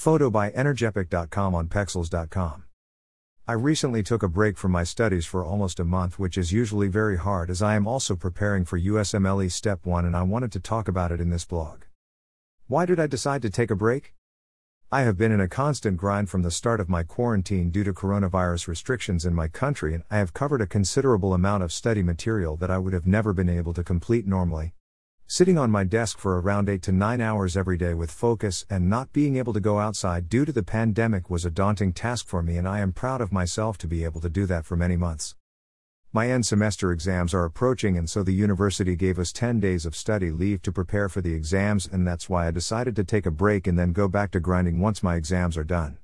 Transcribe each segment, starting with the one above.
Photo by Energepic.com on Pexels.com. I recently took a break from my studies for almost a month, which is usually very hard as I am also preparing for USMLE Step 1 and I wanted to talk about it in this blog. Why did I decide to take a break? I have been in a constant grind from the start of my quarantine due to coronavirus restrictions in my country, and I have covered a considerable amount of study material that I would have never been able to complete normally. Sitting on my desk for around 8 to 9 hours every day with focus and not being able to go outside due to the pandemic was a daunting task for me, and I am proud of myself to be able to do that for many months. My end semester exams are approaching, and so the university gave us 10 days of study leave to prepare for the exams, and that's why I decided to take a break and then go back to grinding once my exams are done.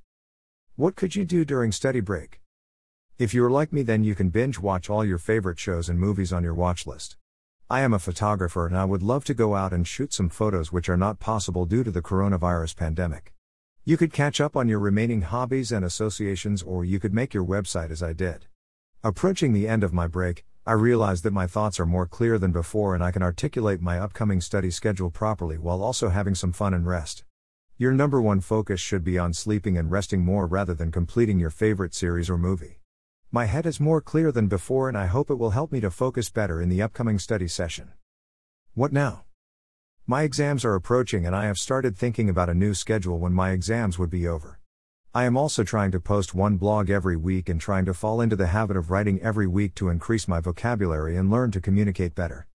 What could you do during study break? If you're like me, then you can binge watch all your favorite shows and movies on your watch list. I am a photographer and I would love to go out and shoot some photos, which are not possible due to the coronavirus pandemic. You could catch up on your remaining hobbies and associations, or you could make your website as I did. Approaching the end of my break, I realize that my thoughts are more clear than before and I can articulate my upcoming study schedule properly while also having some fun and rest. Your number one focus should be on sleeping and resting more rather than completing your favorite series or movie. My head is more clear than before and I hope it will help me to focus better in the upcoming study session. What now? My exams are approaching and I have started thinking about a new schedule when my exams would be over. I am also trying to post one blog every week and trying to fall into the habit of writing every week to increase my vocabulary and learn to communicate better.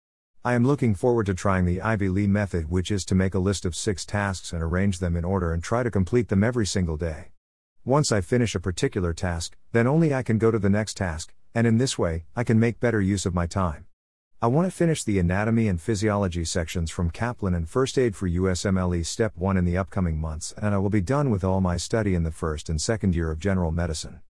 I am looking forward to trying the Ivy Lee method, which is to make a list of six tasks and arrange them in order and try to complete them every single day. Once I finish a particular task, then only I can go to the next task, and in this way, I can make better use of my time. I want to finish the anatomy and physiology sections from Kaplan and first aid for USMLE Step 1 in the upcoming months, and I will be done with all my study in the first and second year of general medicine.